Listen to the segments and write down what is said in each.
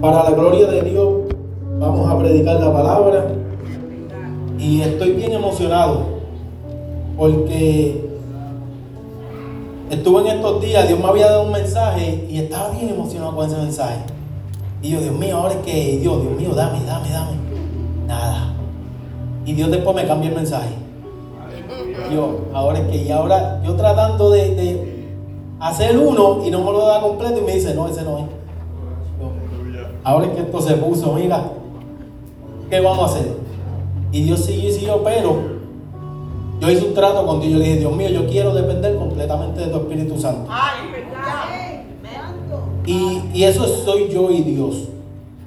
Para la gloria de Dios, vamos a predicar la palabra. Y estoy bien emocionado porque estuve en estos días, Dios me había dado un mensaje y estaba bien emocionado con ese mensaje. Y yo, Dios mío, ahora es que, Dios, Dios mío, dame, dame, dame. Nada. Y Dios después me cambia el mensaje. Yo, ahora es que, y ahora yo tratando de, de hacer uno y no me lo da completo y me dice, no, ese no es. Ahora es que esto se puso, mira, ¿qué vamos a hacer? Y Dios siguió y siguió, pero yo hice un trato con Dios. Yo le dije, Dios mío, yo quiero depender completamente de tu Espíritu Santo. Y, y eso soy yo y Dios.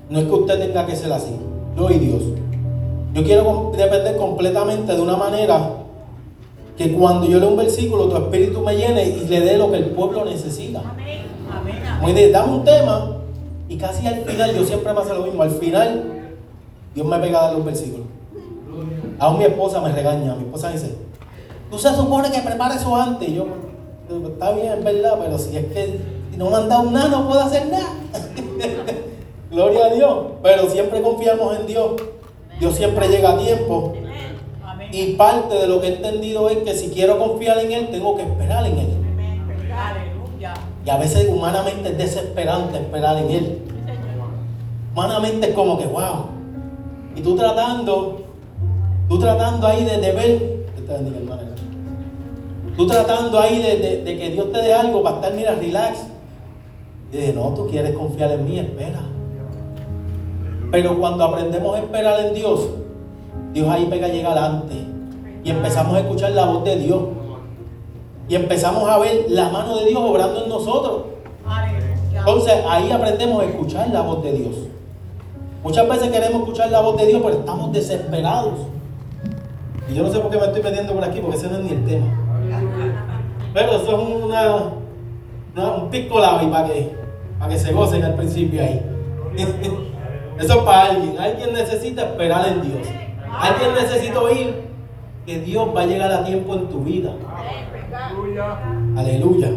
No es que usted tenga que ser así. Yo y Dios. Yo quiero depender completamente de una manera que cuando yo leo un versículo, tu espíritu me llene y le dé lo que el pueblo necesita. Muy de, dame un tema y casi al final, yo siempre me hace lo mismo. Al final, Dios me pega a dar los versículos. Aún mi esposa me regaña. Mi esposa dice, tú se supone que prepara eso antes. Y yo, está bien, verdad, pero si es que no me han dado nada, no puedo hacer nada. Gloria a Dios. Pero siempre confiamos en Dios. Dios siempre llega a tiempo. Y parte de lo que he entendido es que si quiero confiar en Él, tengo que esperar en Él. Y a veces humanamente es desesperante esperar en Él. Humanamente es como que, wow. Y tú tratando, tú tratando ahí de, de ver, tú tratando ahí de, de, que Dios te dé algo para estar, mira, relax. Y dije, no, tú quieres confiar en mí, espera. Pero cuando aprendemos a esperar en Dios, Dios ahí pega llega adelante. Y empezamos a escuchar la voz de Dios. Y empezamos a ver la mano de Dios obrando en nosotros. Entonces ahí aprendemos a escuchar la voz de Dios. Muchas veces queremos escuchar la voz de Dios, pero estamos desesperados. Y yo no sé por qué me estoy metiendo por aquí, porque ese no es ni el tema. Pero eso es una, un pico y para que, para que se gocen al principio ahí. Eso es para alguien. Alguien necesita esperar en Dios. Alguien necesita oír que Dios va a llegar a tiempo en tu vida. Aleluya.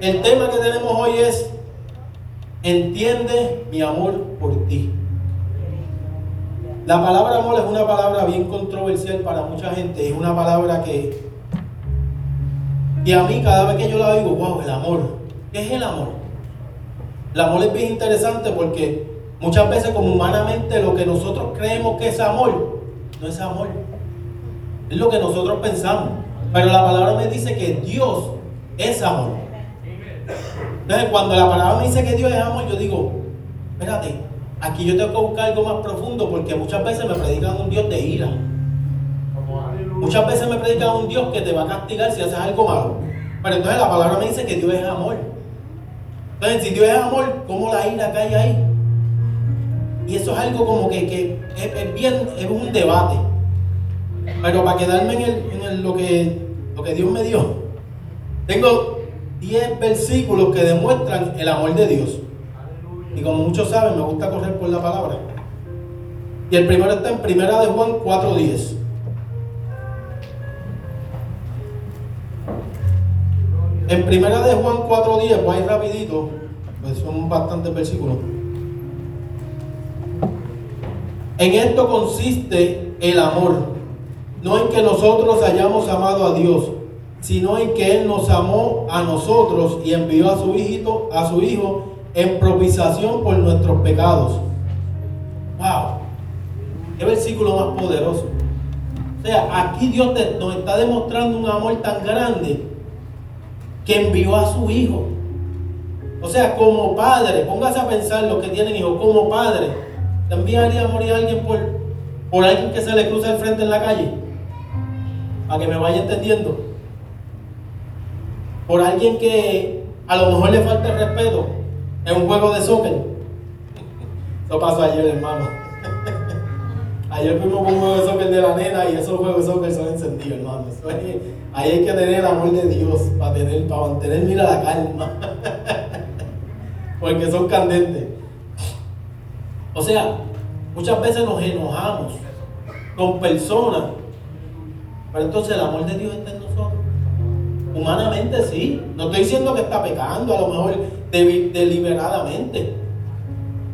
El tema que tenemos hoy es, entiende mi amor por ti. La palabra amor es una palabra bien controversial para mucha gente. Es una palabra que, y a mí cada vez que yo la oigo, wow, el amor. ¿Qué es el amor? El amor es bien interesante porque muchas veces como humanamente lo que nosotros creemos que es amor, no es amor. Es lo que nosotros pensamos. Pero la palabra me dice que Dios es amor. Entonces, cuando la palabra me dice que Dios es amor, yo digo, espérate, aquí yo tengo que buscar algo más profundo porque muchas veces me predican un Dios de ira. Muchas veces me predican un Dios que te va a castigar si haces algo malo. Pero entonces la palabra me dice que Dios es amor. Entonces, si Dios es amor, ¿cómo la ira cae ahí? Y eso es algo como que, es, bien, es un debate. Pero para quedarme en, lo, que, lo que Dios me dio, tengo 10 versículos que demuestran el amor de Dios. Y como muchos saben, me gusta correr por la palabra. Y el primero está en Primera de Juan 4.10. En Primera de Juan 4.10, voy rapidito, pues son bastantes versículos. En esto consiste el amor no en que nosotros hayamos amado a Dios, sino en que Él nos amó a nosotros y envió a su hijito, a su hijo, en propiciación por nuestros pecados. Wow, qué versículo más poderoso. O sea, aquí Dios nos está demostrando un amor tan grande que envió a su hijo. O sea, como padre, póngase a pensar lo que tienen hijos, como padre, ¿te enviaría a morir a alguien por, por alguien que se le cruza el frente en la calle? Para que me vaya entendiendo. Por alguien que a lo mejor le falta el respeto en un juego de soccer. Eso pasó ayer, hermano. Ayer fuimos con un juego de soccer de la nena y esos juegos de soccer son encendidos, hermano. Ahí hay que tener el amor de Dios para, tener, para mantener, mira, la calma. Porque son candentes. O sea, muchas veces nos enojamos con personas pero entonces el amor de Dios está en nosotros. Humanamente sí. No estoy diciendo que está pecando, a lo mejor deliberadamente.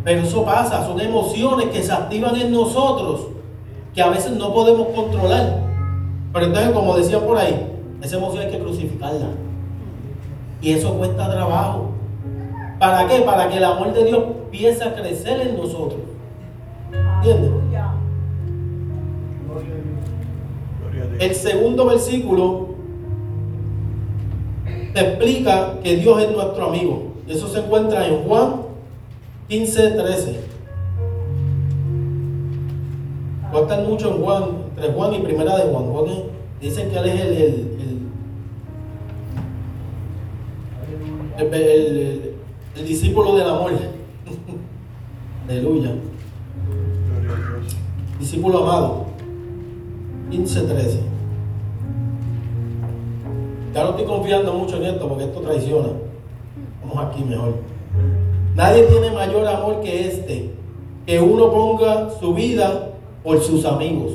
Pero eso pasa, son emociones que se activan en nosotros que a veces no podemos controlar. Pero entonces, como decían por ahí, esa emoción hay que crucificarla. Y eso cuesta trabajo. ¿Para qué? Para que el amor de Dios empiece a crecer en nosotros. ¿Entiendes? El segundo versículo te explica que Dios es nuestro amigo. Eso se encuentra en Juan 15, 13. Cuentan mucho en Juan, entre Juan y primera de Juan. Juan dicen que él es el, el, el discípulo del amor. Aleluya. Discípulo amado. 15, 13. Ya no estoy confiando mucho en esto porque esto traiciona. Vamos aquí mejor. Nadie tiene mayor amor que este, que uno ponga su vida por sus amigos.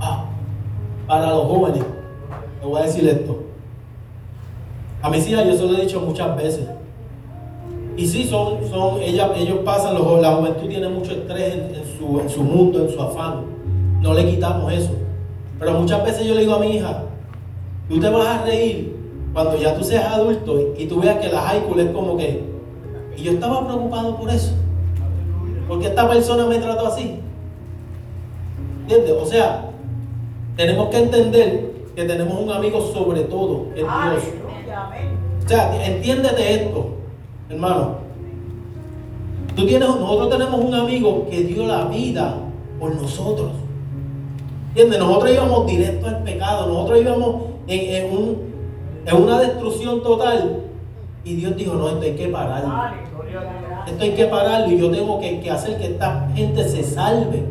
Ah, para los jóvenes, le voy a decir esto. A mis hijas yo se lo he dicho muchas veces. Y sí, son, son, ellas, ellos pasan, los, la juventud tiene mucho estrés en, su, en su mundo, en su afán. No le quitamos eso. Pero muchas veces yo le digo a mi hija, tú te vas a reír cuando ya tú seas adulto y, tú veas que la high school es como que... Y yo estaba preocupado por eso. Porque esta persona me trató así. ¿Entiendes? O sea, tenemos que entender que tenemos un amigo sobre todo, que es Dios. O sea, entiéndete esto hermano. Tú tienes, nosotros tenemos un amigo que dio la vida por nosotros. ¿Entiendes? Nosotros íbamos directo al pecado, nosotros íbamos en, una destrucción total. Y Dios dijo, no, esto hay que pararlo. Esto hay que pararlo y yo tengo que, hacer que esta gente se salve.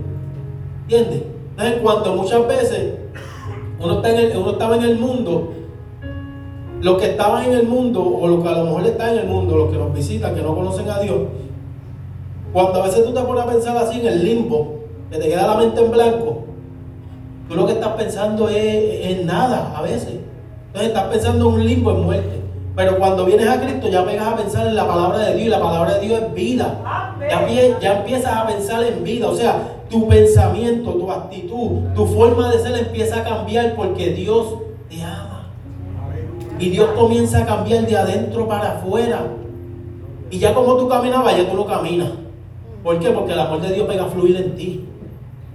¿Entiendes? Entonces, cuando muchas veces uno, está en uno estaba en el mundo los que estaban en el mundo, o los que a lo mejor están en el mundo, los que nos visitan, que no conocen a Dios, cuando a veces tú te pones a pensar así en el limbo, que te queda la mente en blanco, tú lo que estás pensando es en nada a veces. Entonces estás pensando en un limbo, en muerte. Pero cuando vienes a Cristo ya pegas a pensar en la palabra de Dios y la palabra de Dios es vida. Ya, ya empiezas a pensar en vida. O sea, tu pensamiento, tu actitud, tu forma de ser empieza a cambiar porque Dios te ama. Y Dios comienza a cambiar de adentro para afuera. Y ya como tú caminabas, ya tú no caminas. ¿Por qué? Porque el amor de Dios pega a fluir en ti.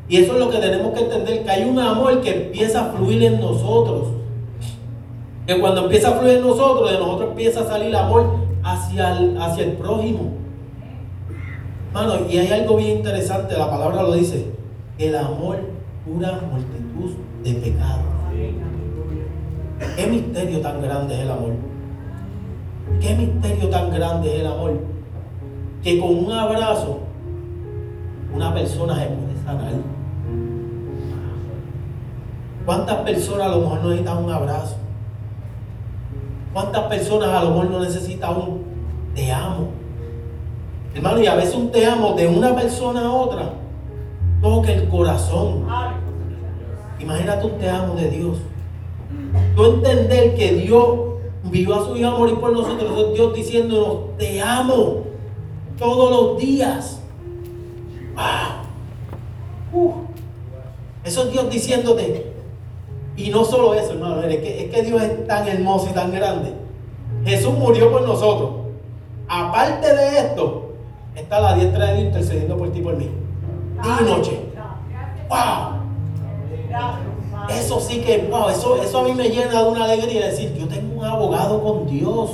Y eso es lo que tenemos que entender, que hay un amor que empieza a fluir en nosotros. Que cuando empieza a fluir en nosotros, de nosotros empieza a salir amor hacia el, hacia el prójimo. Mano, y hay algo bien interesante, la palabra lo dice, el amor cura multitud de pecados. Qué misterio tan grande es el amor. Qué misterio tan grande es el amor. Que con un abrazo una persona se puede sanar. ¿Cuántas personas a lo mejor no necesitan un abrazo? ¿Cuántas personas a lo mejor no necesitan un te amo? Hermano, y a veces un te amo de una persona a otra toca el corazón. Imagínate un te amo de Dios tú entender que Dios vivió a su hijo a morir por nosotros, es Dios diciéndonos, te amo todos los días. Eso es Dios diciéndote. Y no solo eso, hermano, es que, es que Dios es tan hermoso y tan grande. Jesús murió por nosotros. Aparte de esto, está la diestra de Dios intercediendo por ti y por mí. Día y noche. ¡Wow! Eso sí que, wow, eso, eso a mí me llena de una alegría decir, yo tengo un abogado con Dios.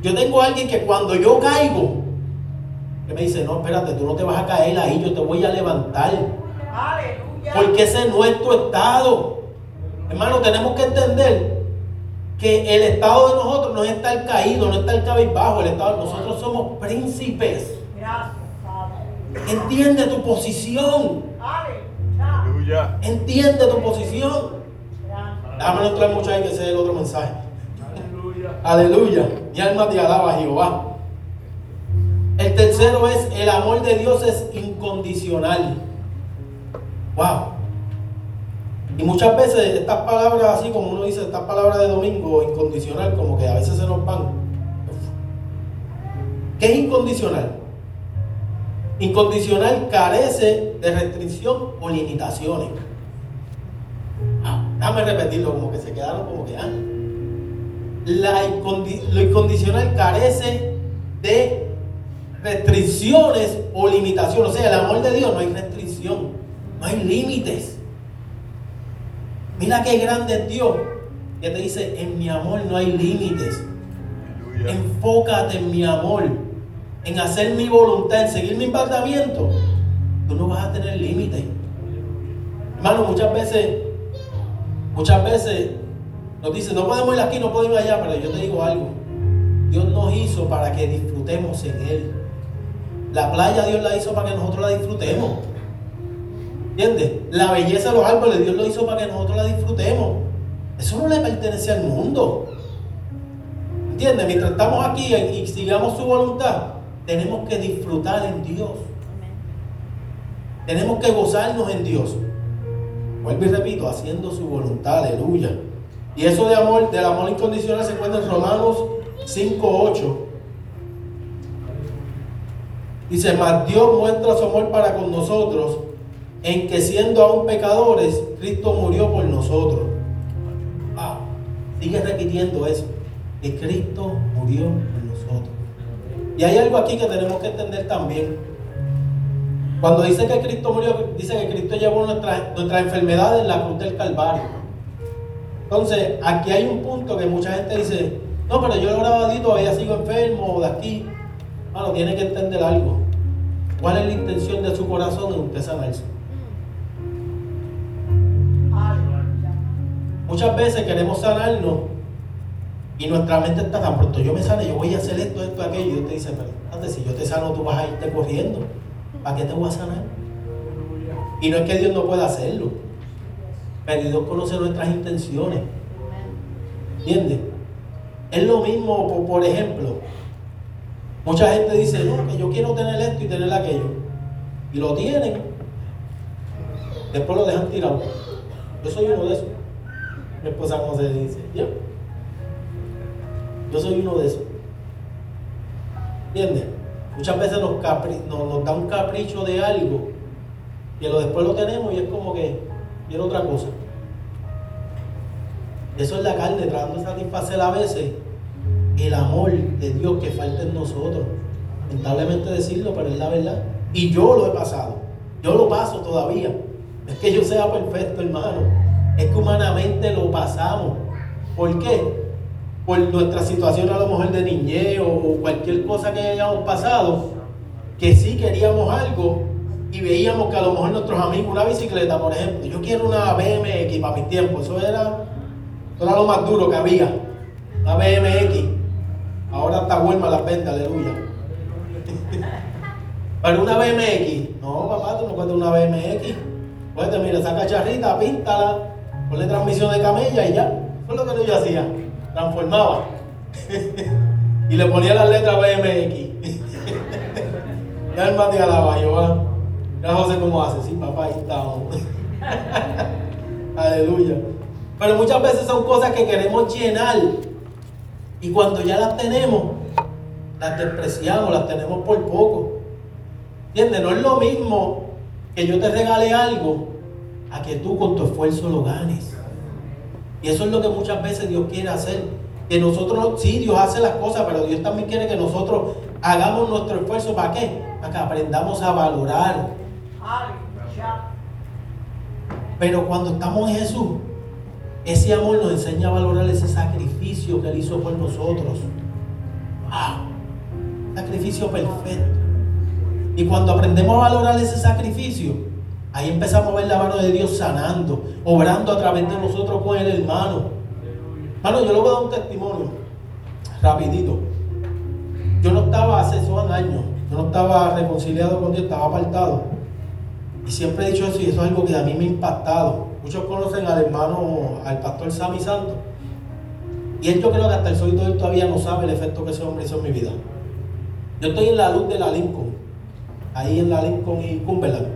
Yo tengo a alguien que cuando yo caigo, que me dice, no, espérate, tú no te vas a caer ahí, yo te voy a levantar. Porque ese es nuestro estado. Hermano, tenemos que entender que el estado de nosotros no es estar caído, no es estar cabizbajo, el estado de nosotros somos príncipes. Entiende tu posición. Entiende tu posición. Déjame traer mucho ahí que ese es el otro mensaje. Aleluya. Mi alma te alaba Jehová. El tercero es el amor de Dios es incondicional. Wow. Y muchas veces estas palabras, así como uno dice, estas palabras de domingo, incondicional, como que a veces se nos van. ¿Qué es incondicional? Incondicional carece de restricción o limitaciones. Ah, déjame repetirlo, como que se quedaron como que ah. lo incondicional carece de restricciones o limitaciones. O sea, el amor de Dios no hay restricción, no hay límites. Mira qué grande es Dios. Que te dice, en mi amor no hay límites. Enfócate en mi amor, en hacer mi voluntad, en seguir mi mandamiento. Tú no vas a tener límites. Hermano, muchas veces, muchas veces nos dicen, no podemos ir aquí, no podemos ir allá, pero yo te digo algo. Dios nos hizo para que disfrutemos en Él. La playa Dios la hizo para que nosotros la disfrutemos. ¿Entiendes? La belleza de los árboles Dios lo hizo para que nosotros la disfrutemos. Eso no le pertenece al mundo. ¿Entiendes? Mientras estamos aquí y sigamos su voluntad, tenemos que disfrutar en Dios. Tenemos que gozarnos en Dios. Vuelvo y repito, haciendo su voluntad, aleluya. Y eso de amor, del amor incondicional se encuentra en Romanos 5.8 Dice, mas Dios muestra su amor para con nosotros en que siendo aún pecadores, Cristo murió por nosotros. Sigue repitiendo eso, que Cristo murió por nosotros. Y hay algo aquí que tenemos que entender también. Cuando dice que Cristo murió, dice que Cristo llevó nuestra, nuestra enfermedad en la cruz del Calvario. Entonces, aquí hay un punto que mucha gente dice, no, pero yo lo a todavía sigo enfermo o de aquí. Bueno, tiene que entender algo. ¿Cuál es la intención de su corazón en usted sanarse? Muchas veces queremos sanarnos y nuestra mente está tan pronto. Yo me sane, yo voy a hacer esto, esto, aquello. Y Dios te dice, pero si yo te sano, tú vas a irte corriendo. ¿Para qué te voy a sanar? Y no es que Dios no pueda hacerlo. Pero Dios conoce nuestras intenciones. ¿Entiendes? Es lo mismo, por ejemplo, Mucha gente dice, no, que yo quiero tener esto y tener aquello. Y lo tienen. Después lo dejan tirado. Yo soy uno de esos. Mi esposa se dice, yo. Yo soy uno de esos. ¿Entiendes? Muchas veces nos, nos, da un capricho de algo y después lo tenemos y es como que quiero otra cosa. Eso es la carne tratando de satisfacer a veces el amor de Dios que falta en nosotros. Lamentablemente decirlo, pero es la verdad. Y yo lo he pasado. Yo lo paso todavía. Es que yo sea perfecto, hermano. Es que humanamente lo pasamos. ¿Por qué? Por nuestra situación a lo mejor de niñez o cualquier cosa que hayamos pasado, que sí queríamos algo y veíamos que a lo mejor nuestros amigos, una bicicleta, por ejemplo, yo quiero una BMX para mi tiempo, eso era, eso era lo más duro que había, una BMX. Ahora está buena la venta, aleluya. Pero una BMX, no, papá, tú no puedes una BMX. Pues mira, saca charrita, píntala, ponle transmisión de camella y ya. Es lo que yo hacía. Transformaba. y le ponía las letras BMX. ya el te alaba yo, ¿va? Ya José cómo hace, sí, papá, ahí estamos. Aleluya. Pero muchas veces son cosas que queremos llenar y cuando ya las tenemos, las despreciamos, las tenemos por poco. ¿Entiendes? No es lo mismo que yo te regale algo a que tú con tu esfuerzo lo ganes. Y eso es lo que muchas veces Dios quiere hacer. Que nosotros, sí, Dios hace las cosas, pero Dios también quiere que nosotros hagamos nuestro esfuerzo. ¿Para qué? Para que aprendamos a valorar. Pero cuando estamos en Jesús, ese amor nos enseña a valorar ese sacrificio que Él hizo por nosotros. Sacrificio perfecto. Y cuando aprendemos a valorar ese sacrificio, ahí empezamos a ver la mano de Dios sanando, obrando a través de nosotros con el hermano. Hermano, yo le voy a dar un testimonio, rapidito. Yo no estaba hace esos años, yo no estaba reconciliado con Dios, estaba apartado. Y siempre he dicho eso y eso es algo que a mí me ha impactado. Muchos conocen al hermano, al pastor Sammy Santos. Y él yo creo que hasta el solito todavía no sabe el efecto que ese hombre hizo en mi vida. Yo estoy en la luz de la Lincoln, ahí en la Lincoln y Cumberland,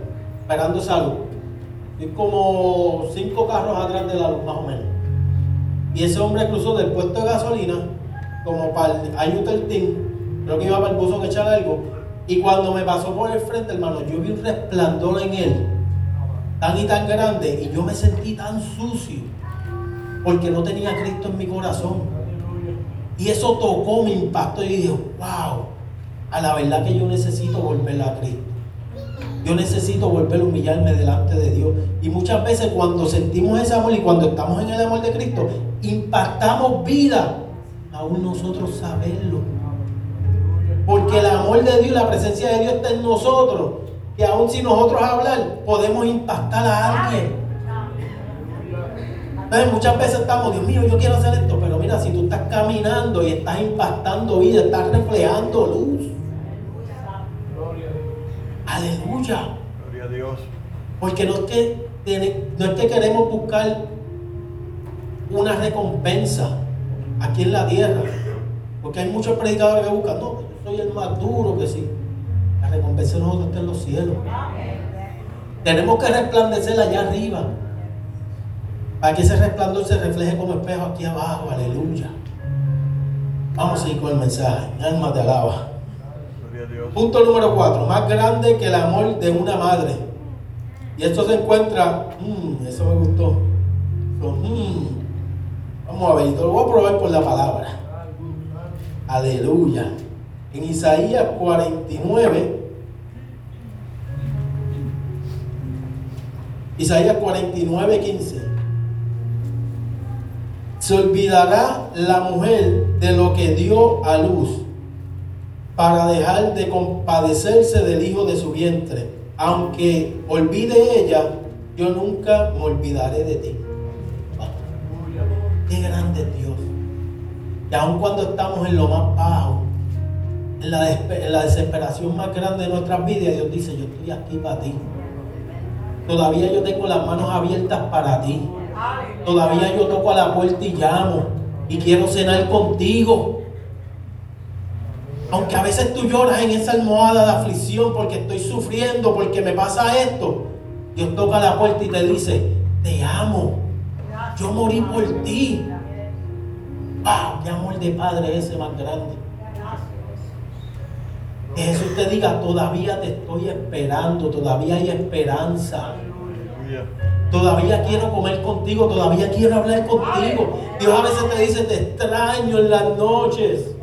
esperando esa luz. Estoy como cinco carros atrás de la luz, más o menos. Y ese hombre cruzó del puesto de gasolina, como para el Ayuteltín, creo que iba para el buzón a echar algo. Y cuando me pasó por el frente, hermano, yo vi un resplandor en él, tan y tan grande, y yo me sentí tan sucio, porque no tenía Cristo en mi corazón. Y eso tocó, me impactó y dije, wow, a la verdad que yo necesito volver a Cristo. Yo necesito volver a humillarme delante de Dios. Y muchas veces cuando sentimos ese amor y cuando estamos en el amor de Cristo, impactamos vida, aún nosotros saberlo. Porque el amor de Dios, la presencia de Dios está en nosotros. Y aún si nosotros hablar, podemos impactar a alguien. Entonces, muchas veces estamos, Dios mío, yo quiero hacer esto, pero mira, si tú estás caminando y estás impactando vida, estás reflejando luz. Aleluya. Gloria a Dios. Porque no es que, no es que queremos buscar una recompensa aquí en la tierra. Porque hay muchos predicadores que buscan, no, yo soy el más duro que sí. La recompensa de nosotros está en los cielos. Tenemos que resplandecer allá arriba. Para que ese resplandor se refleje como espejo aquí abajo. Aleluya. Vamos a ir con el mensaje. Mi alma te alaba. Punto número cuatro, más grande que el amor de una madre. Y esto se encuentra, mm, eso me gustó. Mm, vamos a ver, lo voy a probar por la palabra. Aleluya. En Isaías 49, Isaías 49, 15. Se olvidará la mujer de lo que dio a luz para dejar de compadecerse del hijo de su vientre. Aunque olvide ella, yo nunca me olvidaré de ti. Qué grande Dios. Y aun cuando estamos en lo más bajo, en la, en la desesperación más grande de nuestras vidas, Dios dice, yo estoy aquí para ti. Todavía yo tengo las manos abiertas para ti. Todavía yo toco a la puerta y llamo. Y quiero cenar contigo. Aunque a veces tú lloras en esa almohada de aflicción porque estoy sufriendo, porque me pasa esto. Dios toca la puerta y te dice, te amo. Yo morí por ti. ¡Qué amor de padre ese más grande! Que Jesús te diga, todavía te estoy esperando, todavía hay esperanza. Todavía quiero comer contigo, todavía quiero hablar contigo. Dios a veces te dice, te extraño en las noches.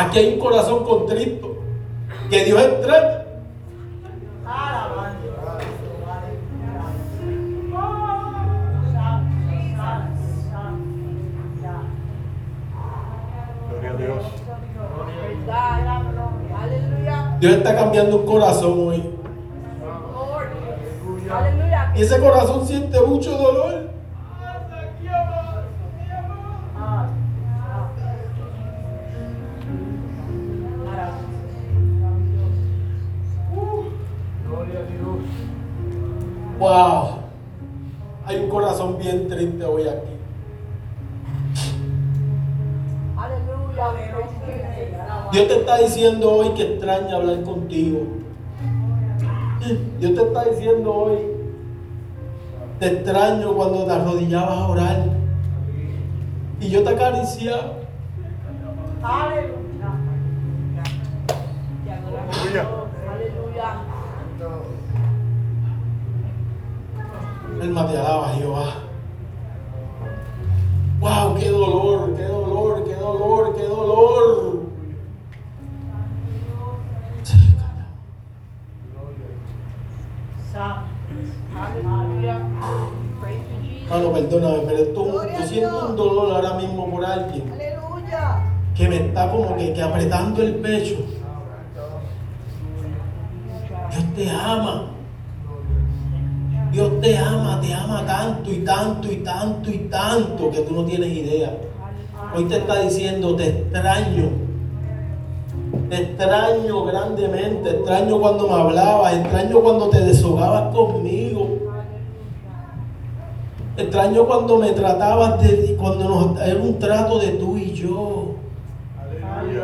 Aquí hay un corazón contrito que Dios extraña. Alabanza. Gloria a Dios. Aleluya. Dios está cambiando un corazón hoy. Aleluya. Y ese corazón siente mucho dolor. Hoy aquí. Aleluya. Dios te está diciendo hoy que extraña hablar contigo. Dios te está diciendo hoy, te extraño cuando te arrodillabas a orar. Y yo te acariciaba. Aleluya. Aleluya. Aleluya. Alma te alaba, Jehová. Wow, qué dolor, qué dolor, qué dolor, qué dolor. Perdóname, pero esto, yo siento un dolor ahora mismo por alguien Aleluya. que me está como que, que apretando el pecho. Dios te ama. Dios te ama, te ama tanto y tanto y tanto y tanto que tú no tienes idea. Hoy te está diciendo, te extraño. Te extraño grandemente. Extraño cuando me hablabas. Extraño cuando te deshogabas conmigo. Extraño cuando me tratabas de cuando nos, era un trato de tú y yo.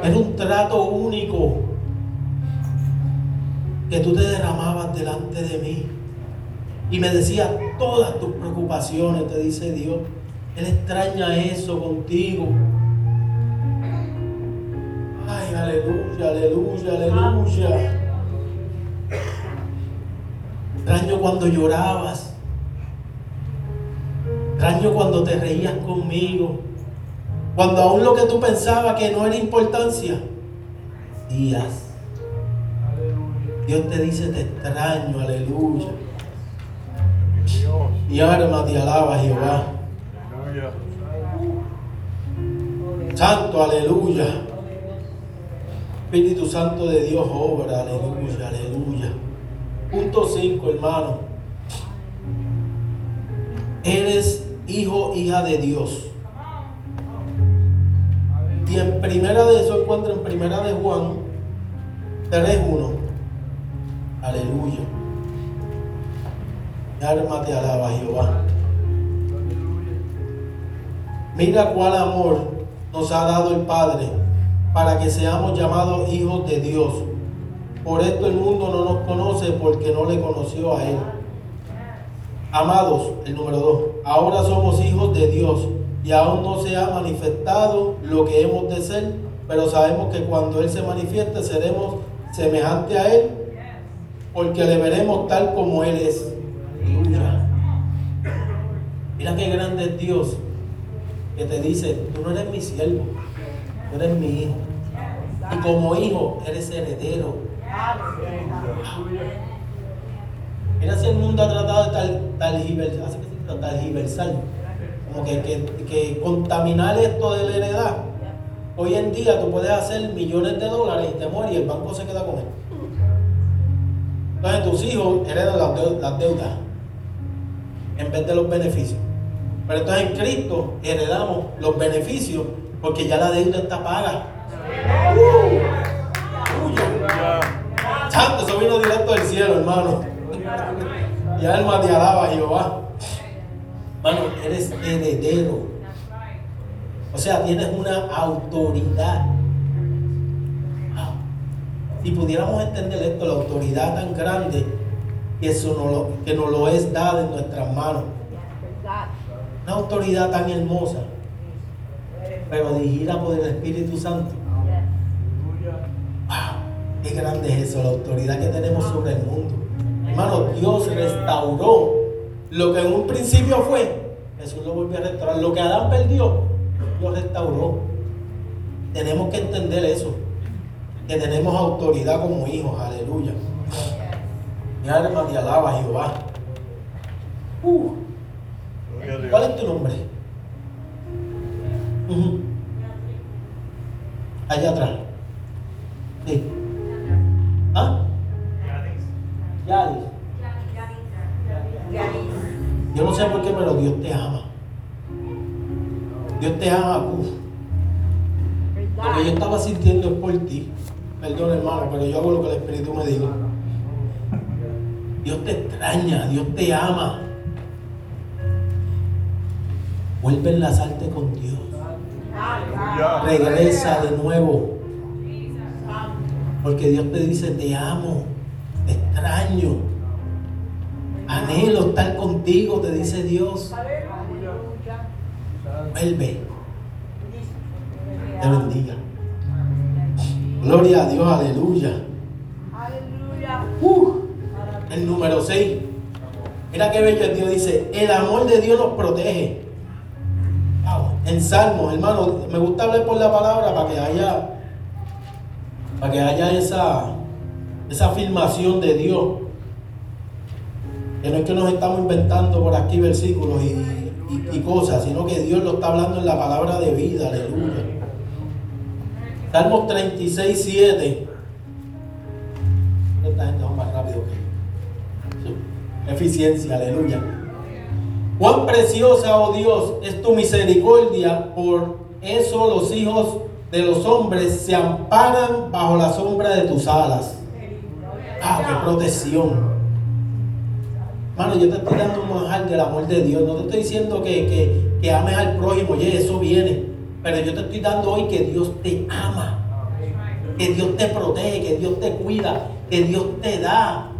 Era un trato único que tú te derramabas delante de mí. Y me decía todas tus preocupaciones, te dice Dios. Él extraña eso contigo. Ay, aleluya, aleluya, aleluya. Extraño cuando llorabas. Extraño cuando te reías conmigo. Cuando aún lo que tú pensabas que no era importancia, días. Dios te dice, te extraño, aleluya. Y arma te alaba Jehová. Santo, aleluya. Espíritu Santo de Dios obra, aleluya, aleluya. Punto 5, hermano. Eres hijo, hija de Dios. Y en primera de eso encuentra en primera de Juan 3.1. Aleluya. Mi alma te alaba, Jehová. Mira cuál amor nos ha dado el Padre para que seamos llamados hijos de Dios. Por esto el mundo no nos conoce porque no le conoció a Él. Amados, el número 2, ahora somos hijos de Dios y aún no se ha manifestado lo que hemos de ser, pero sabemos que cuando Él se manifieste seremos semejantes a Él porque le veremos tal como Él es. Mira qué grande es Dios que te dice, tú no eres mi siervo, tú eres mi hijo. Y como hijo eres heredero. Mira si el mundo ha tratado de tal, talgiversar, como que, que, que contaminar esto de la heredad. Hoy en día tú puedes hacer millones de dólares y te mueres y el banco se queda con él. Entonces tus hijos heredan las deudas en vez de los beneficios. Pero entonces en Cristo heredamos los beneficios porque ya la deuda está paga. Aleluya. Aleluya. Santo, eso vino directo del cielo, hermano. Y alma te alaba, Jehová. Hermano, eres heredero. O sea, tienes una autoridad. Wow. Si pudiéramos entender esto, la autoridad tan grande que, eso que nos lo es dada en nuestras manos. Una autoridad tan hermosa, pero dirigida por el Espíritu Santo. ¡Wow! ¡Qué grande es eso! La autoridad que tenemos sobre el mundo. Hermano, Dios restauró lo que en un principio fue. Jesús lo volvió a restaurar. Lo que Adán perdió, lo restauró. Tenemos que entender eso. Que tenemos autoridad como hijos. Aleluya. Mi alma te alaba, Jehová. Uh, ¿Cuál es tu nombre? Ujú. Allá atrás. Sí. ¿Ah? Yadis. Yo no sé por qué, pero Dios te ama. Dios te ama. Uf. Lo que yo estaba sintiendo es por ti. Perdón, hermano, pero yo hago lo que el Espíritu me diga. Dios te extraña, Dios te ama. Vuelve a enlazarte con Dios. Regresa de nuevo. Porque Dios te dice, te amo, te extraño. Anhelo estar contigo, te dice Dios. Vuelve, te bendiga. Gloria a Dios, aleluya. Uh, el número 6. Mira qué bello es Dios. Dice, el amor de Dios nos protege. En Salmos, hermano, me gusta hablar por la palabra para que haya, para que haya esa, esa afirmación de Dios. Que no es que nos estamos inventando por aquí versículos y, y- cosas, sino que Dios lo está hablando en la palabra de vida, aleluya. Salmos 36, 7. Esta gente va más rápido que eficiencia, aleluya. Cuán preciosa, oh Dios, es tu misericordia, por eso los hijos de los hombres se amparan bajo la sombra de tus alas. Ah, qué protección. Mano, yo te estoy dando un manjar del amor de Dios. No te estoy diciendo que, que, que ames al prójimo, oye, eso viene. Pero yo te estoy dando hoy que Dios te ama, que Dios te protege, que Dios te cuida, que Dios te da.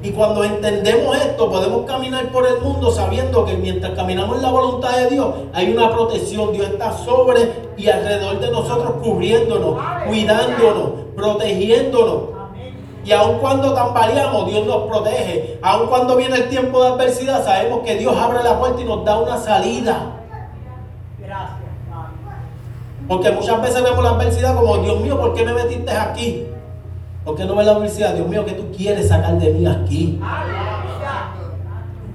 Y cuando entendemos esto, podemos caminar por el mundo sabiendo que mientras caminamos en la voluntad de Dios, hay una protección. Dios está sobre y alrededor de nosotros, cubriéndonos, cuidándonos, protegiéndonos. Y aun cuando tambaleamos, Dios nos protege. Aun cuando viene el tiempo de adversidad, sabemos que Dios abre la puerta y nos da una salida. Gracias. Porque muchas veces vemos la adversidad como, Dios mío, ¿por qué me metiste aquí? ¿Por qué no ves la adversidad? Dios mío, ¿qué tú quieres sacar de mí aquí?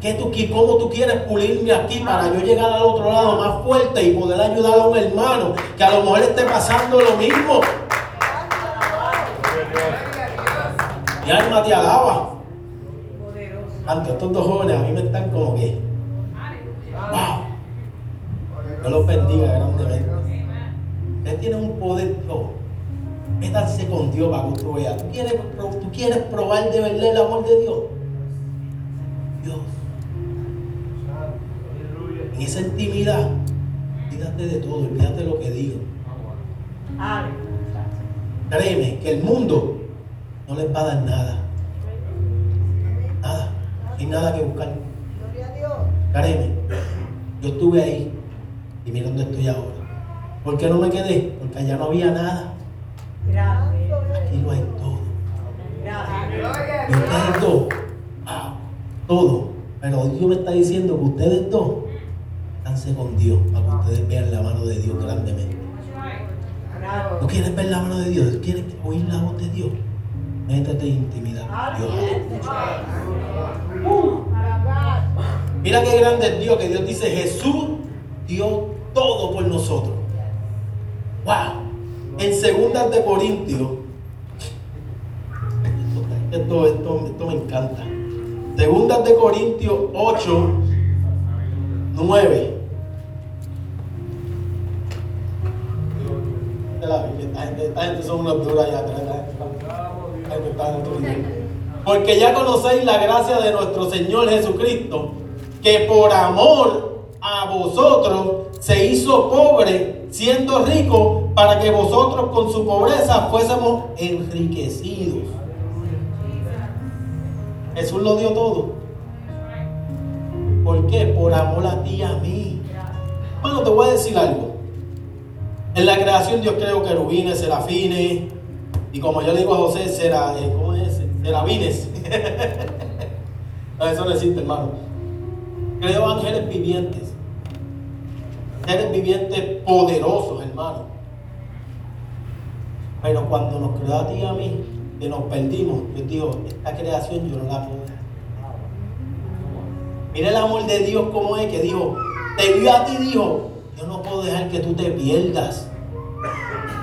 ¿Qué tú, ¿Cómo tú quieres pulirme aquí para yo llegar al otro lado más fuerte y poder ayudar a un hermano que a lo mejor esté pasando lo mismo? Mi alma te alaba. Ante estos dos jóvenes, a mí me están como que, wow. Dios los bendiga grandemente. Ustedes tienen un poder, oh, métanse con Dios para que usted vea. ¿Tú quieres, ¿Tú quieres probar de verdad el amor de Dios? Dios. En esa intimidad, olvídate de todo, olvídate de lo que digo. Créeme que el mundo no les va a dar nada. Nada. No hay nada que buscar. Créeme, yo estuve ahí y mira dónde estoy ahora. ¿Por qué no me quedé? Porque allá no había nada. Aquí lo hay todo. Ustedes dos, wow, todo. Pero Dios me está diciendo que ustedes dos, estándose con Dios para que ustedes vean la mano de Dios grandemente. ¿Tú quieres ver la mano de Dios? ¿Tú quieres oír la voz de Dios? Métete en intimidad. Dios. Mira qué grande es Dios, que Dios dice, Jesús dio todo por nosotros. Wow. En segundas de Corintios, esto, esto, esto me encanta. Segundas de Corintios 8, 9. Esta es la Biblia. Esta gente, esta gente son unas duras allá atrás. esta gente está- esta gente está en otro nivel. Porque ya conocéis la gracia de nuestro Señor Jesucristo, que por amor a vosotros se hizo pobre, siendo rico, para que vosotros con su pobreza fuésemos enriquecidos. Jesús lo dio todo. ¿Por qué? Por amor a ti y a mí. Bueno, te voy a decir algo. En la creación Dios creó querubines, serafines, y como yo le digo a José, será, eh, ¿cómo es? Serafines. eso no existe, hermano. Creó ángeles vivientes. Seres vivientes poderosos, hermano. Pero cuando nos creó a ti y a mí, que nos perdimos, Dios dijo, esta creación yo no la puedo dejar. Mira el amor de Dios como es, que dijo, te vio a ti dijo, yo no puedo dejar que tú te pierdas.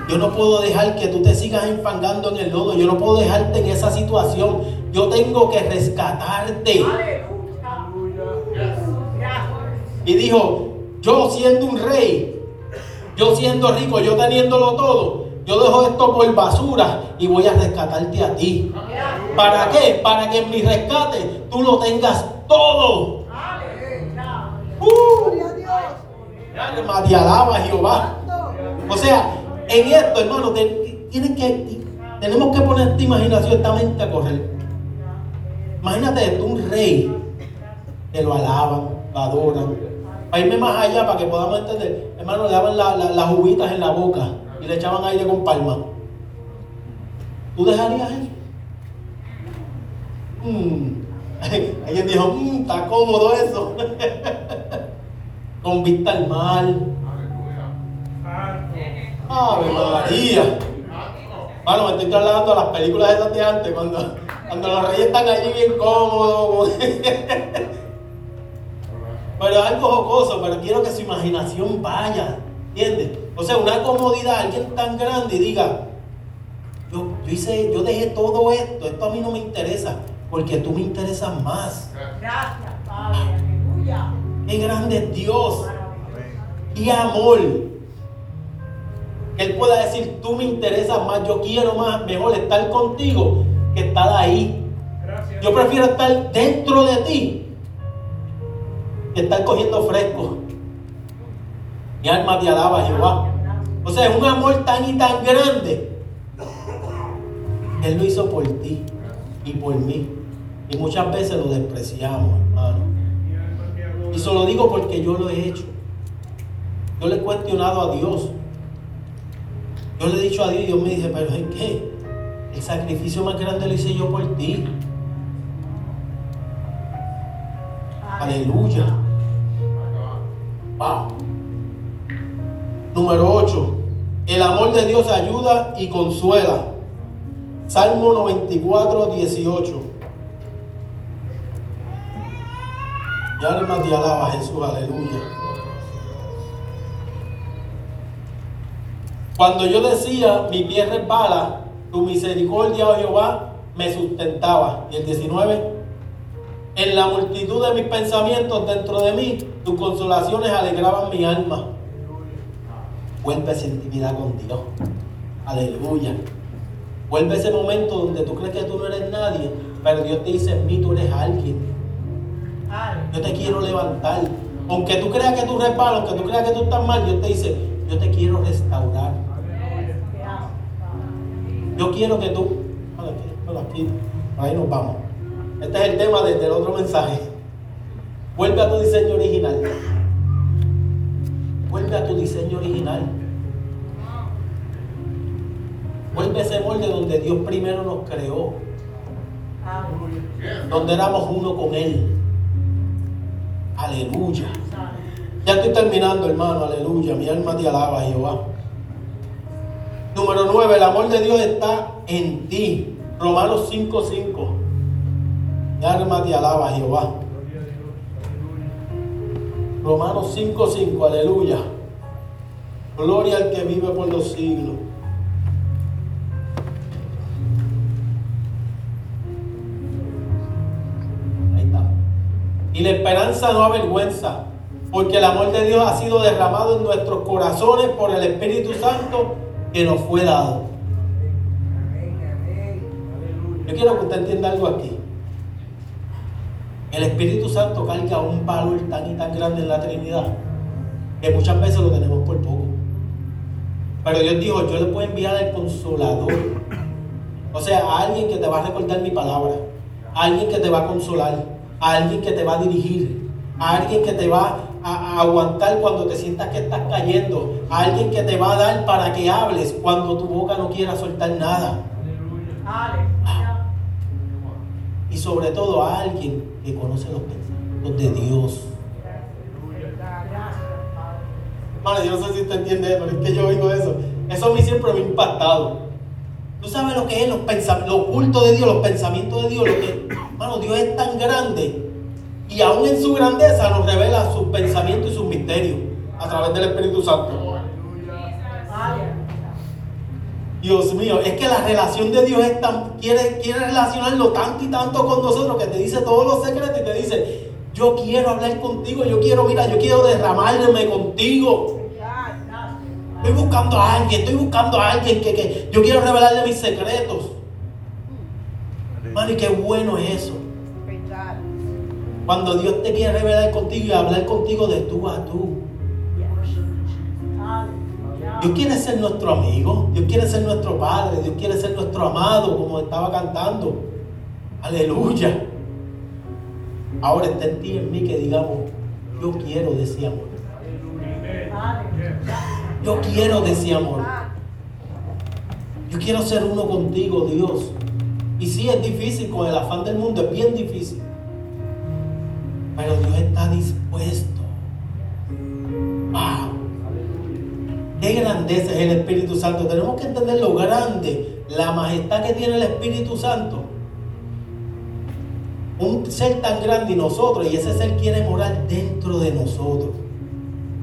Yo no puedo dejar que tú te sigas enfangando en el lodo. Yo no puedo dejarte en esa situación. Yo tengo que rescatarte. Y dijo, yo siendo un rey, yo siendo rico, yo teniéndolo todo, yo dejo esto por basura y voy a rescatarte a ti. ¿Para qué? Para que en mi rescate tú lo tengas todo. ¡Uh! Alma te alaba Jehová. O sea, en esto, hermano, tienes que, tenemos que poner esta imaginación, esta mente a correr. Imagínate esto, un rey que lo alaban, lo adoran. Para irme más allá, para que podamos entender, hermano, le daban la- la- las uvitas en la boca y le echaban aire con palma. ¿Tú dejarías eso? Mm. Alguien dijo, "Mm, está cómodo eso. con vista al mar. Ave María. Bueno, me estoy trasladando a las películas esas de antes, cuando, cuando los reyes están allí bien cómodos. Pero algo jocoso, pero quiero que su imaginación vaya. ¿Entiendes? O sea, una comodidad, alguien tan grande y diga, yo, yo hice, yo dejé todo esto, esto a mí no me interesa, porque tú me interesas más. Gracias, Padre. Aleluya. Qué grande es Dios. y amor. Que Él pueda decir, tú me interesas más, yo quiero más, mejor estar contigo que estar ahí. Yo prefiero estar dentro de ti que estar cogiendo fresco. Mi alma te alaba, Jehová. O sea, es un amor tan y tan grande. Él lo hizo por ti y por mí. Y muchas veces lo despreciamos, hermano. Y se lo digo porque yo lo he hecho. Yo le he cuestionado a Dios. Yo le he dicho a Dios y Dios me dice, pero ¿en qué? El sacrificio más grande lo hice yo por ti. Aleluya. Wow. Número 8. El amor de Dios ayuda y consuela. Salmo 94, 18. Y alma te alaba Jesús, aleluya. Cuando yo decía, mi pie resbala, tu misericordia, oh Jehová, me sustentaba. Y el 19, en la multitud de mis pensamientos dentro de mí, tus consolaciones alegraban mi alma. Vuelve esa intimidad con Dios. Aleluya. Vuelve ese momento donde tú crees que tú no eres nadie, pero Dios te dice en mí tú eres alguien. Yo te quiero levantar. Aunque tú creas que tú resbalas, aunque tú creas que tú estás mal, Dios te dice, yo te quiero restaurar. Yo quiero que tú. Aquí, ahí nos vamos. Este es el tema desde el otro mensaje. Vuelve a tu diseño original. Vuelve a tu diseño original. Vuelve a ese molde donde Dios primero nos creó. Donde éramos uno con Él. Aleluya. Ya estoy terminando, hermano. Aleluya. Mi alma te alaba, Jehová. Número 9. El amor de Dios está en ti. Romanos 5:5. Mi alma te alaba, Jehová. Romanos 5:5. Aleluya. Gloria al que vive por los siglos. Ahí está. Y la esperanza no avergüenza, porque el amor de Dios ha sido derramado en nuestros corazones por el Espíritu Santo que nos fue dado. Yo quiero que usted entienda algo aquí. El Espíritu Santo carga un valor tan y tan grande en la Trinidad que muchas veces lo tenemos por poco. Pero Dios dijo, yo le puedo enviar al consolador. O sea, a alguien que te va a recordar mi palabra, a alguien que te va a consolar, a alguien que te va a dirigir, a alguien que te va a, aguantar cuando te sientas que estás cayendo, a alguien que te va a dar para que hables cuando tu boca no quiera soltar nada. Y sobre todo a alguien que conoce los pensamientos de Dios. Hermano, yo no sé si usted entiende, pero es que yo oigo eso. Eso a mí siempre me ha impactado. Tú sabes lo que es los pensamientos, lo oculto de Dios, los pensamientos de Dios, lo hermano, Dios es tan grande y aún en su grandeza nos revela sus pensamientos y sus misterios a través del Espíritu Santo. Dios mío, es que la relación de Dios es tan, quiere, quiere relacionarlo tanto y tanto con nosotros que te dice todos los secretos y te dice, yo quiero hablar contigo, yo quiero, mira, yo quiero derramarme contigo. Estoy buscando a alguien, estoy buscando a alguien que, que yo quiero revelarle mis secretos. Mano, y qué bueno es eso. Cuando Dios te quiere revelar contigo y hablar contigo de tú a tú. Dios quiere ser nuestro amigo, Dios quiere ser nuestro Padre, Dios quiere ser nuestro amado, como estaba cantando. Aleluya. Ahora está en ti en mí que digamos, yo quiero de ese amor. Yo quiero de ese amor. Yo quiero ser uno contigo, Dios. Y sí es difícil, con el afán del mundo es bien difícil. Grandeza es el Espíritu Santo. Tenemos que entender lo grande, la majestad que tiene el Espíritu Santo. Un ser tan grande y nosotros, y ese ser quiere morar dentro de nosotros.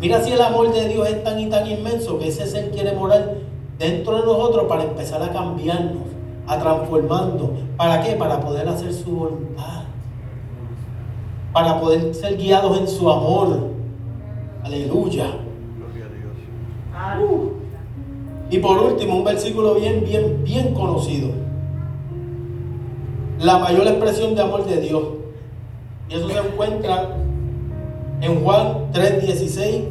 Mira si el amor de Dios es tan y tan inmenso que ese ser quiere morar dentro de nosotros para empezar a cambiarnos, a transformarnos. ¿Para qué? Para poder hacer su voluntad. Para poder ser guiados en su amor. Aleluya. Y por último, un versículo bien, bien, bien conocido. La mayor expresión de amor de Dios. Y eso se encuentra en Juan 3:16,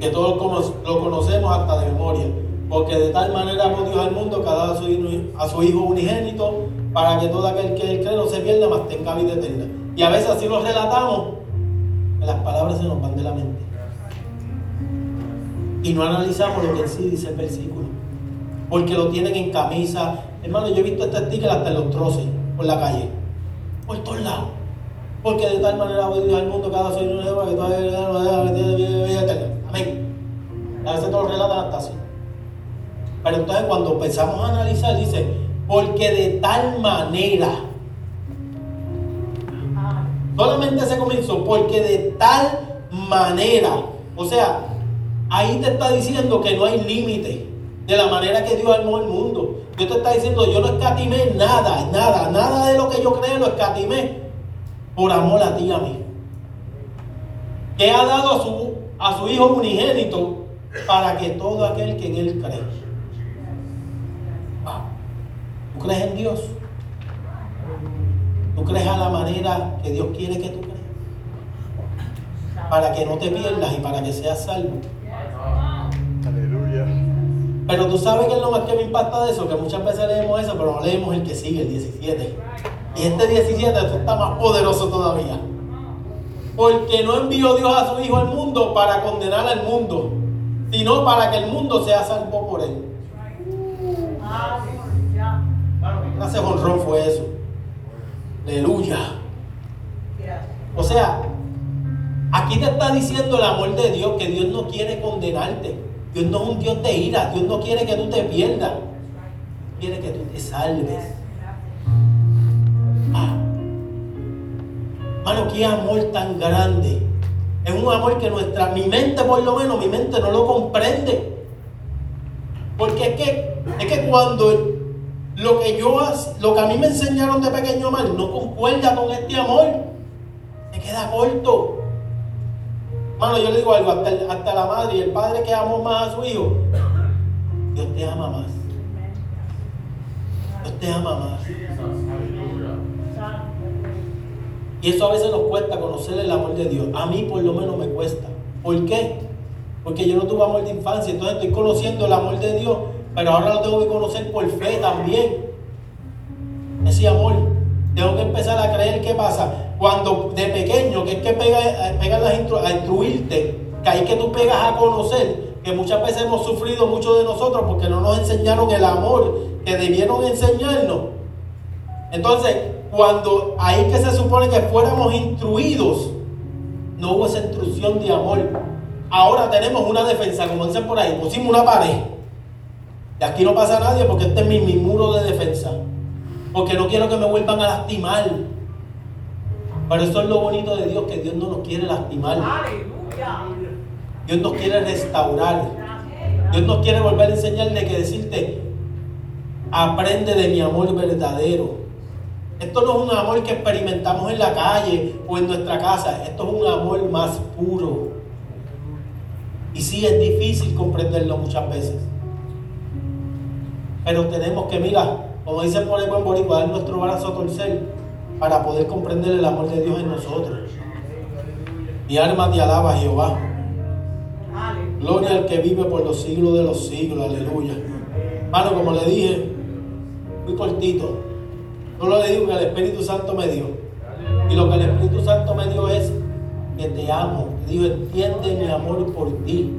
que todos lo conocemos hasta de memoria. Porque de tal manera amó Dios al mundo que ha dado a su, hijo- unigénito, para que todo aquel que cree no se pierda, más tenga vida eterna. Y a veces así lo relatamos, las palabras se nos van de la mente. Y no analizamos lo que sí dice el versículo. Porque lo tienen en camisa. Hermano, yo he visto este sticker hasta en los troces, por la calle. Por todos lados. Porque de tal manera voy Dios al mundo cada soy nuevo que todavía Amén. A veces todos relatan hasta así. Pero entonces cuando empezamos a analizar, dice, porque de tal manera, solamente se comenzó, porque de tal manera, o sea, ahí te está diciendo que no hay límite de la manera que Dios armó el mundo. Dios te está diciendo, yo no escatimé nada, nada, nada de lo que yo creo lo escatimé por amor a ti y a mí. Que ha dado a su, a su Hijo unigénito para que todo aquel que en Él cree ¿Tú crees en Dios? ¿Tú crees a la manera que Dios quiere que tú creas? Para que no te pierdas y para que seas salvo. Pero tú sabes que es lo más que me impacta de eso, que muchas veces leemos eso, pero no leemos el que sigue, el 17. Y este 17 está más poderoso todavía. Porque no envió Dios a su Hijo al mundo para condenar al mundo, sino para que el mundo sea salvo por él. clase honrón fue eso? Aleluya. O sea, aquí te está diciendo el amor de Dios que Dios no quiere condenarte. Dios no es un Dios de ira. Dios no quiere que tú te pierdas. Quiere que tú te salves. Ah. Mano, qué amor tan grande. Es un amor que nuestra, mi mente por lo menos, mi mente no lo comprende. Porque es que, es que cuando lo que yo lo que a mí me enseñaron de pequeño mal no concuerda con este amor. Me queda corto. Mano, yo le digo algo, hasta, hasta la madre y el padre que amó más a su hijo, Dios te ama más. Dios te ama más. Y eso a veces nos cuesta conocer el amor de Dios. A mí por lo menos me cuesta. ¿Por qué? Porque yo no tuve amor de infancia, entonces estoy conociendo el amor de Dios pero ahora lo tengo que conocer por fe también. Ese amor. Tengo que empezar a creer qué pasa. Cuando de pequeño, que es que pega, pega las a instruirte, que hay que tú pegas a conocer, que muchas veces hemos sufrido mucho de nosotros porque no nos enseñaron el amor que debieron enseñarnos. Entonces, cuando ahí que se supone que fuéramos instruidos, no hubo esa instrucción de amor. Ahora tenemos una defensa, como dicen por ahí, pusimos una pared aquí no pasa nadie porque este es mi, muro de defensa. Porque no quiero que me vuelvan a lastimar. Pero eso es lo bonito de Dios, que Dios no nos quiere lastimar. Dios nos quiere restaurar. Dios nos quiere volver a enseñarle que decirte, aprende de mi amor verdadero. Esto no es un amor que experimentamos en la calle o en nuestra casa. Esto es un amor más puro. Y sí es difícil comprenderlo muchas veces. Pero tenemos que, mira, como dice por el buen boricua, dar nuestro brazo a torcer para poder comprender el amor de Dios en nosotros. Mi alma te alaba, Jehová. Gloria al que vive por los siglos de los siglos, aleluya. Hermano, como le dije, muy cortito. Solo le digo que el Espíritu Santo me dio. Y lo que el Espíritu Santo me dio es que te amo. Digo, entiende mi amor por ti.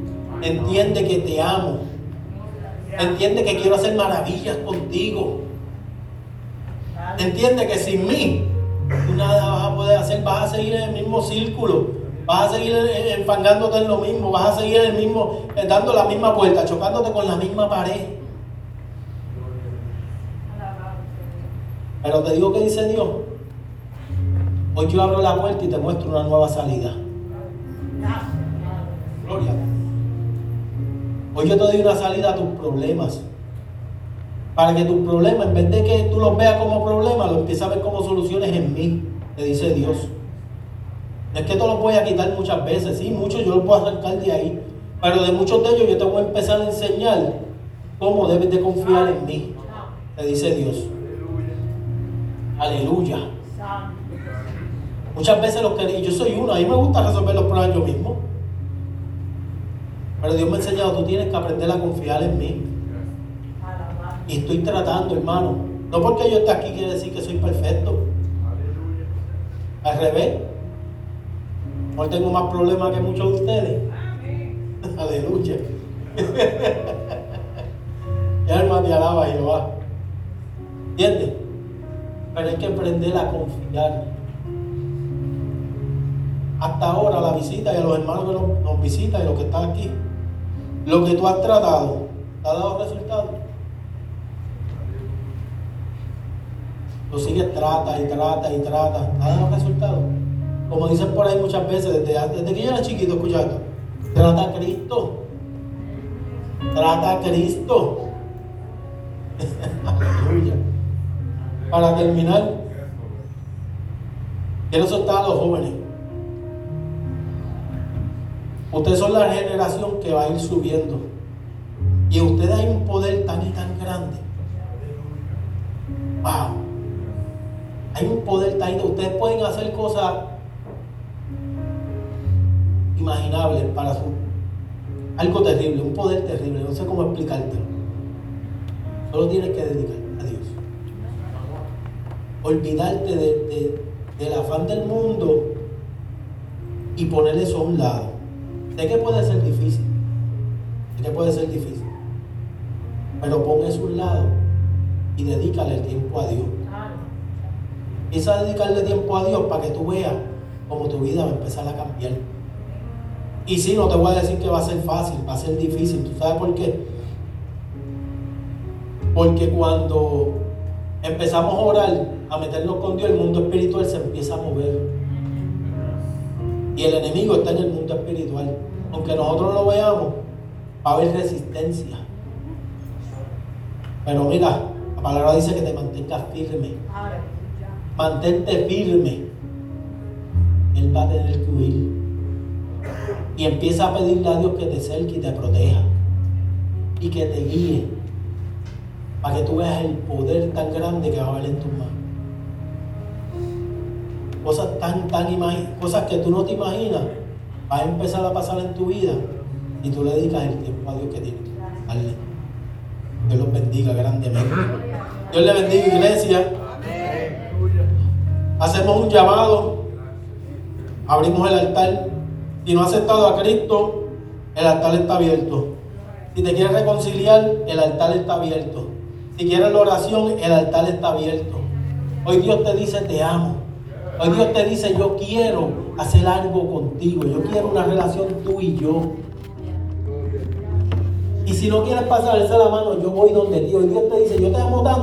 Entiende que te amo. Entiende que quiero hacer maravillas contigo. Entiende que sin mí tú nada vas a poder hacer. Vas a seguir en el mismo círculo. Vas a seguir enfangándote en lo mismo. Vas a seguir en el mismo, eh, dando la misma vuelta, chocándote con la misma pared. Pero te digo que dice Dios. Hoy yo abro la puerta y te muestro una nueva salida. Gloria. Hoy yo te doy una salida a tus problemas. Para que tus problemas, en vez de que tú los veas como problemas, los empieces a ver como soluciones en mí, te dice Dios. es que te los voy quitar muchas veces, sí, muchos yo los puedo arrancar de ahí. Pero de muchos de ellos yo te voy a empezar a enseñar cómo debes de confiar en mí, te dice Dios. Aleluya. Muchas veces los que yo soy uno, a mí me gusta resolver los problemas yo mismo. Pero Dios me ha enseñado, tú tienes que aprender a confiar en mí. Y estoy tratando, hermano. No porque yo esté aquí quiere decir que soy perfecto. Al revés. Hoy tengo más problemas que muchos de ustedes. Aleluya. y alma te alaba Jehová. ¿Entiendes? Pero hay que aprender a confiar. Hasta ahora la visita y a los hermanos que nos, nos visitan y los que están aquí, lo que tú has tratado, ¿te ha dado resultado? Tú sigues, trata y trata y trata, ¿te ha dado resultado? Como dicen por ahí muchas veces, desde, desde que yo era chiquito, escucha esto, trata a Cristo. Trata a Cristo. Aleluya. Para terminar, quiero soltar a los jóvenes. Ustedes son la generación que va a ir subiendo. Y en ustedes hay un poder tan y tan grande. Wow. Hay un poder grande. Ustedes pueden hacer cosas imaginables para su algo terrible, un poder terrible. No sé cómo explicártelo. Solo tienes que dedicar a Dios. Olvidarte de, de, del afán del mundo y poner eso a un lado. Sé que puede ser difícil. Sé que puede ser difícil. Pero pon eso a un lado y dedícale el tiempo a Dios. Empieza a dedicarle tiempo a Dios para que tú veas cómo tu vida va a empezar a cambiar. Y sí, no te voy a decir que va a ser fácil, va a ser difícil. ¿Tú sabes por qué? Porque cuando empezamos a orar, a meternos con Dios, el mundo espiritual se empieza a mover. Y el enemigo está en el mundo espiritual. Aunque nosotros no lo veamos, va a haber resistencia. Pero mira, la palabra dice que te mantengas firme. Mantente firme. Él va a tener que huir. Y empieza a pedirle a Dios que te cerque y te proteja. Y que te guíe. Para que tú veas el poder tan grande que va a haber en tus manos. Cosas tan, tan cosas que tú no te imaginas. Va a empezar a pasar en tu vida. Y tú le dedicas el tiempo a Dios que tienes. Dale. Dios los bendiga grandemente. Dios le bendiga, iglesia. Hacemos un llamado. Abrimos el altar. Si no has aceptado a Cristo, el altar está abierto. Si te quieres reconciliar, el altar está abierto. Si quieres la oración, el altar está abierto. Hoy Dios te dice, te amo. Hoy Dios te dice, yo quiero hacer algo contigo. Yo quiero una relación tú y yo. Y si no quieres pasarse la mano, yo voy donde Dios. Y Dios te dice, yo te amo tanto.